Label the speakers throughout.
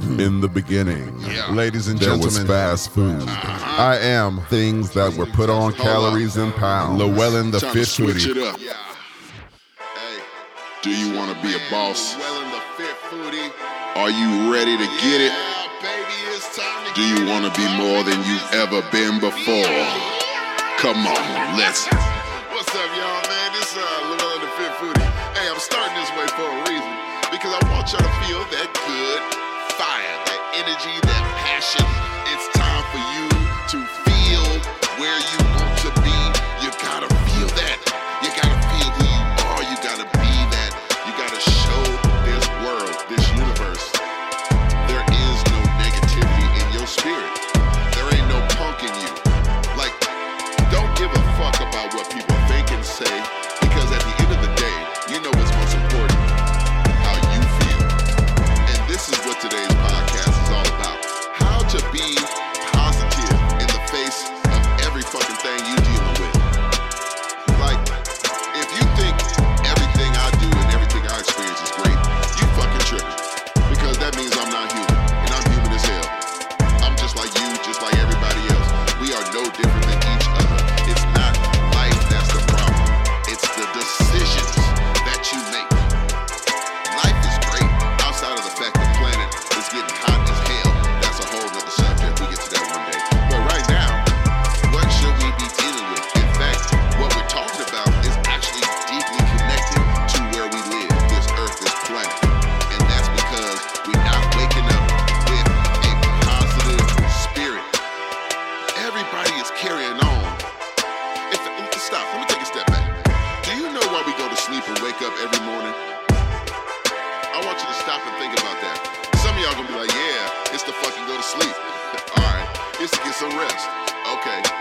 Speaker 1: In the beginning,
Speaker 2: Yeah.
Speaker 1: ladies and
Speaker 2: There
Speaker 1: gentlemen,
Speaker 2: was
Speaker 1: fast food. I am things that were put on calories and pounds. Llewellyn the
Speaker 2: Trying to
Speaker 1: fish
Speaker 2: switch
Speaker 1: foodie.
Speaker 2: it up. Hey, do you want to be a boss? Llewellyn the fit foodie. Are you ready to get it? Do you want to be more than you've ever been before? Come on, let's. What's up, y'all, man? This is uh, Llewellyn the Fit Foodie. Hey, I'm starting this way for a reason because I want y'all to feel that good fire, that energy, that passion. It's time for you to feel where you wake up every morning? I want you to stop and think about that. Some of y'all gonna be like, yeah, it's to fucking go to sleep. All right, it's to get some rest. Okay,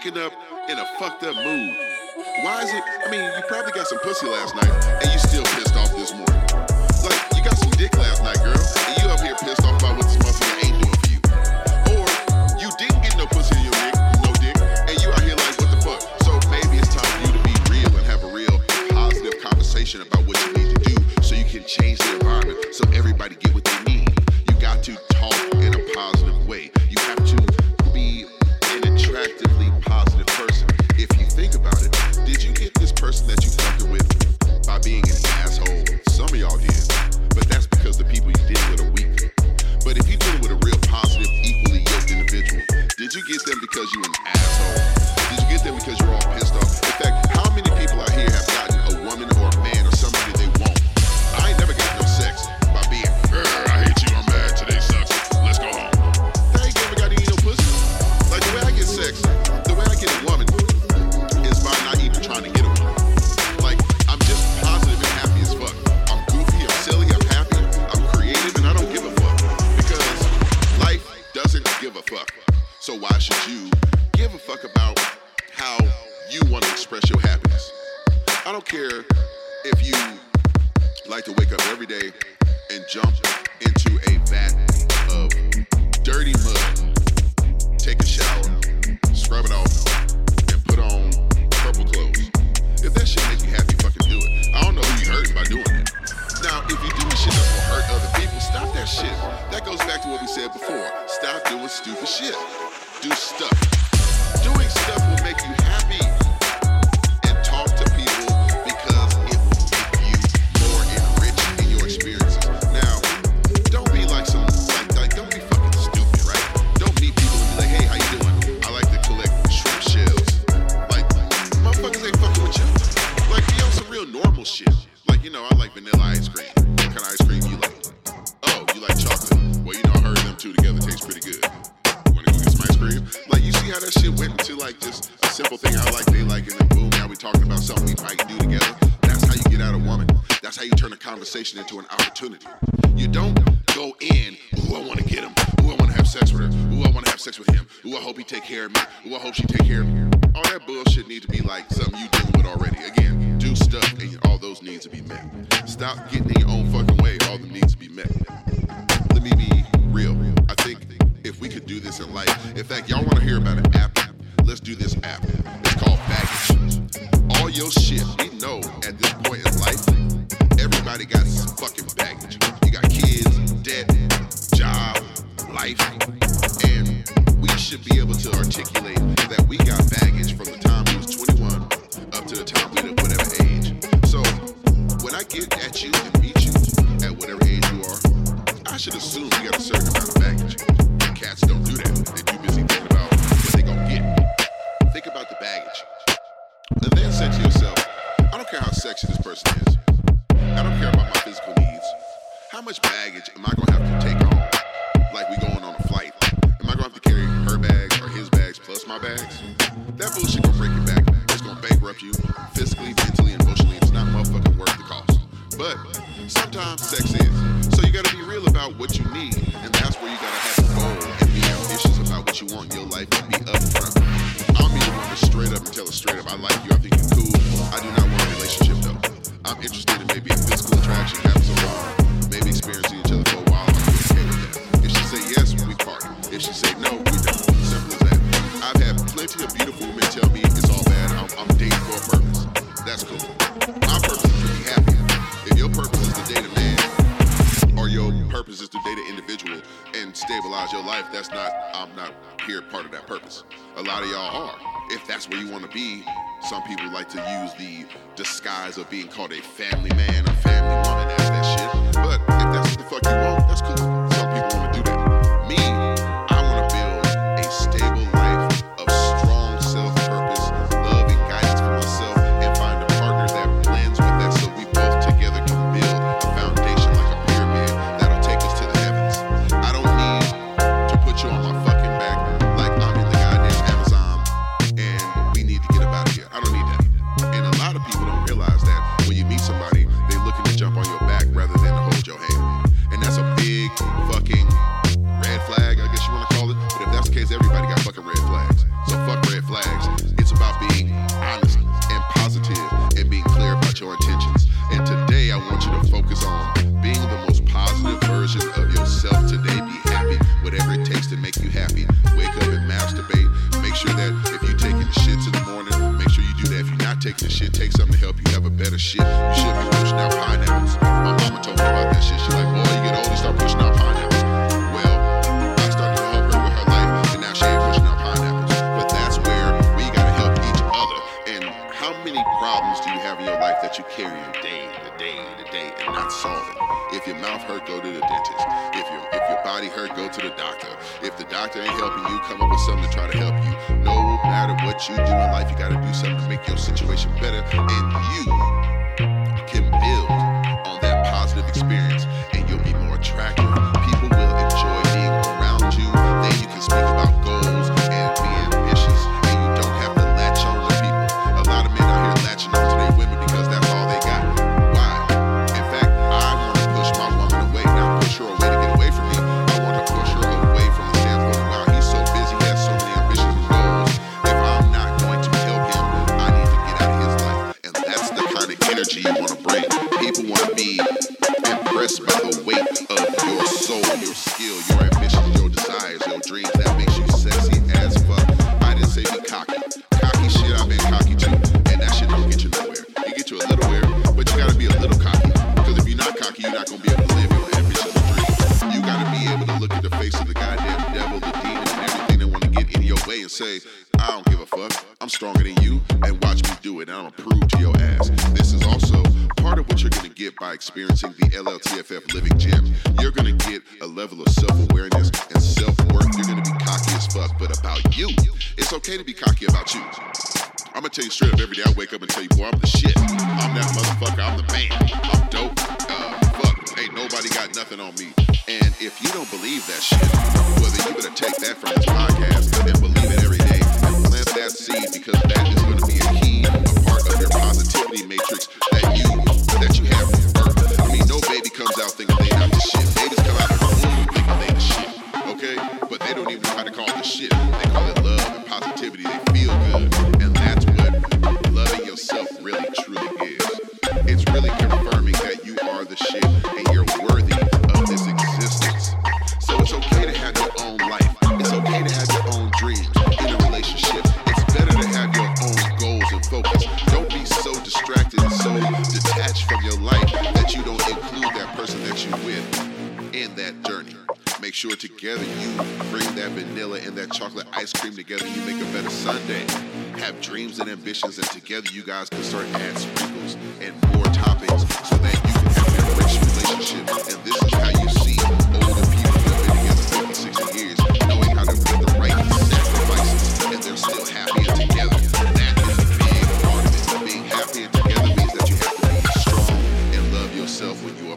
Speaker 2: waking up in a fucked up mood? Why is it? I mean, you probably got some pussy last night and you still pissed off this morning. Like, you got some dick last night, girl, and you up here pissed off about what this motherfucker ain't fucking asshole. Did you get there because you're all pissed off? In fact, how many people out here have gotten a woman or a man or somebody they want? I ain't never got no sex by being, I hate you, I'm mad, today sucks, let's go home. I ain't never got any no pussy. Like the way I get sex, the way I get a woman is by not even trying to get a woman. Like, I'm just positive and happy as fuck. I'm goofy, I'm silly, I'm happy, I'm creative, and I don't give a fuck. Because life doesn't give a fuck. So why should you? About how you want to express your happiness. I don't care if you like to wake up every day and jump into a vat of dirty mud, take a shower, scrub it off, and put on purple clothes. If that shit make you happy, fucking do it. I don't know who you hurting by doing that. Now, if you're doing shit that's gonna hurt other people, stop that shit. That goes back to what we said before. Stop doing stupid shit. Do stuff. Doing stuff will make you happy like just a simple thing I like, they like, and then boom, now we talking about something we might do together. That's how you get out a woman. That's how you turn a conversation into an opportunity. You don't go in, ooh, I wanna get him. Ooh, I wanna have sex with her. Ooh, I wanna have sex with him. Ooh, I hope he take care of me. Ooh, I hope she take care of me. All that bullshit need to be like something you dealing with already. Again, do stuff and all those needs to be met. Stop getting in your own fucking way. All them needs to be met. Let me be real. I think if we could do this in life, in fact, y'all this app. It's called Baggage. All your shit, we know at this point in life, everybody got fucking baggage. You got kids, debt, job, life, and we should be able to articulate that we got baggage from the time we was 21 up to the time we at whatever age. So when I get at you and meet you at whatever age you are, I should assume you got a certain amount of baggage. Cats don't do that. They're too busy thinking about what they gonna get. Think about the baggage. And then say to yourself, I don't care how sexy this person is. I don't care about my physical needs. How much baggage am I gonna have to take on? Like we going on a flight. Am I gonna have to carry her bags or his bags plus my bags? That bullshit gonna break your back. It's gonna bankrupt you physically, mentally, emotionally. It's not motherfucking worth the cost. But sometimes sex is. So you gotta be real about what you need. And that's where you gotta have you want in your life be upfront. I'll be the one to straight up and tell her straight up, I like you, I think you're cool. I do not want a relationship though. I'm interested in maybe a physical attraction, having some fun, maybe experiencing each other for a while. I'm okay with that. If she say yes, we part. If she say no, we don't. Simple as that. I've had plenty of beautiful women tell me it's all bad. I'm, I'm dating for a purpose. That's cool. My purpose is to be happy. Your life, that's not, I'm not here part of that purpose. A lot of y'all are. If that's where you want to be, some people like to use the disguise of being called a family man or family woman as that shit. But if that's what the fuck you want, that's cool. Shit. You should be pushing out pineapples. My mama told me about that shit. She like, boy, you get old, you start pushing out pineapples. Well, I started to help her with her life, and now she ain't pushing out pineapples. But that's where we gotta help each other. And how many problems do you have in your life that you carry day to day to day and not solving? If your mouth hurt, go to the dentist. If your if your body hurt, go to the doctor. If the doctor ain't helping you, come up with something to try to help you. No matter what you do in life, you gotta do something to make your situation better. And you self-awareness and self-worth, you're gonna be cocky as fuck. But about you, it's okay to be cocky about you. I'm gonna tell you straight up every day. I wake up and tell you, boy, I'm the shit. I'm that motherfucker. I'm the man. I'm dope. Uh, fuck, ain't nobody got nothing on me. And if you don't believe that shit, well then you better take that from this podcast and believe it every day and plant that seed because that is gonna be a key, a part of your positivity matrix that you that you have. person that you're with in that journey. Make sure together you bring that vanilla and that chocolate ice cream together. You make a better sundae. Have dreams and ambitions, and together you guys can start add sprinkles and more toppings so that you can have a rich relationship. And this is how you see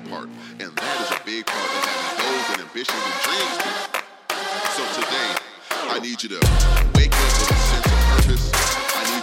Speaker 2: part. And that is a big part of having goals and ambitions and dreams. So today, I need you to wake up with a sense of purpose. I need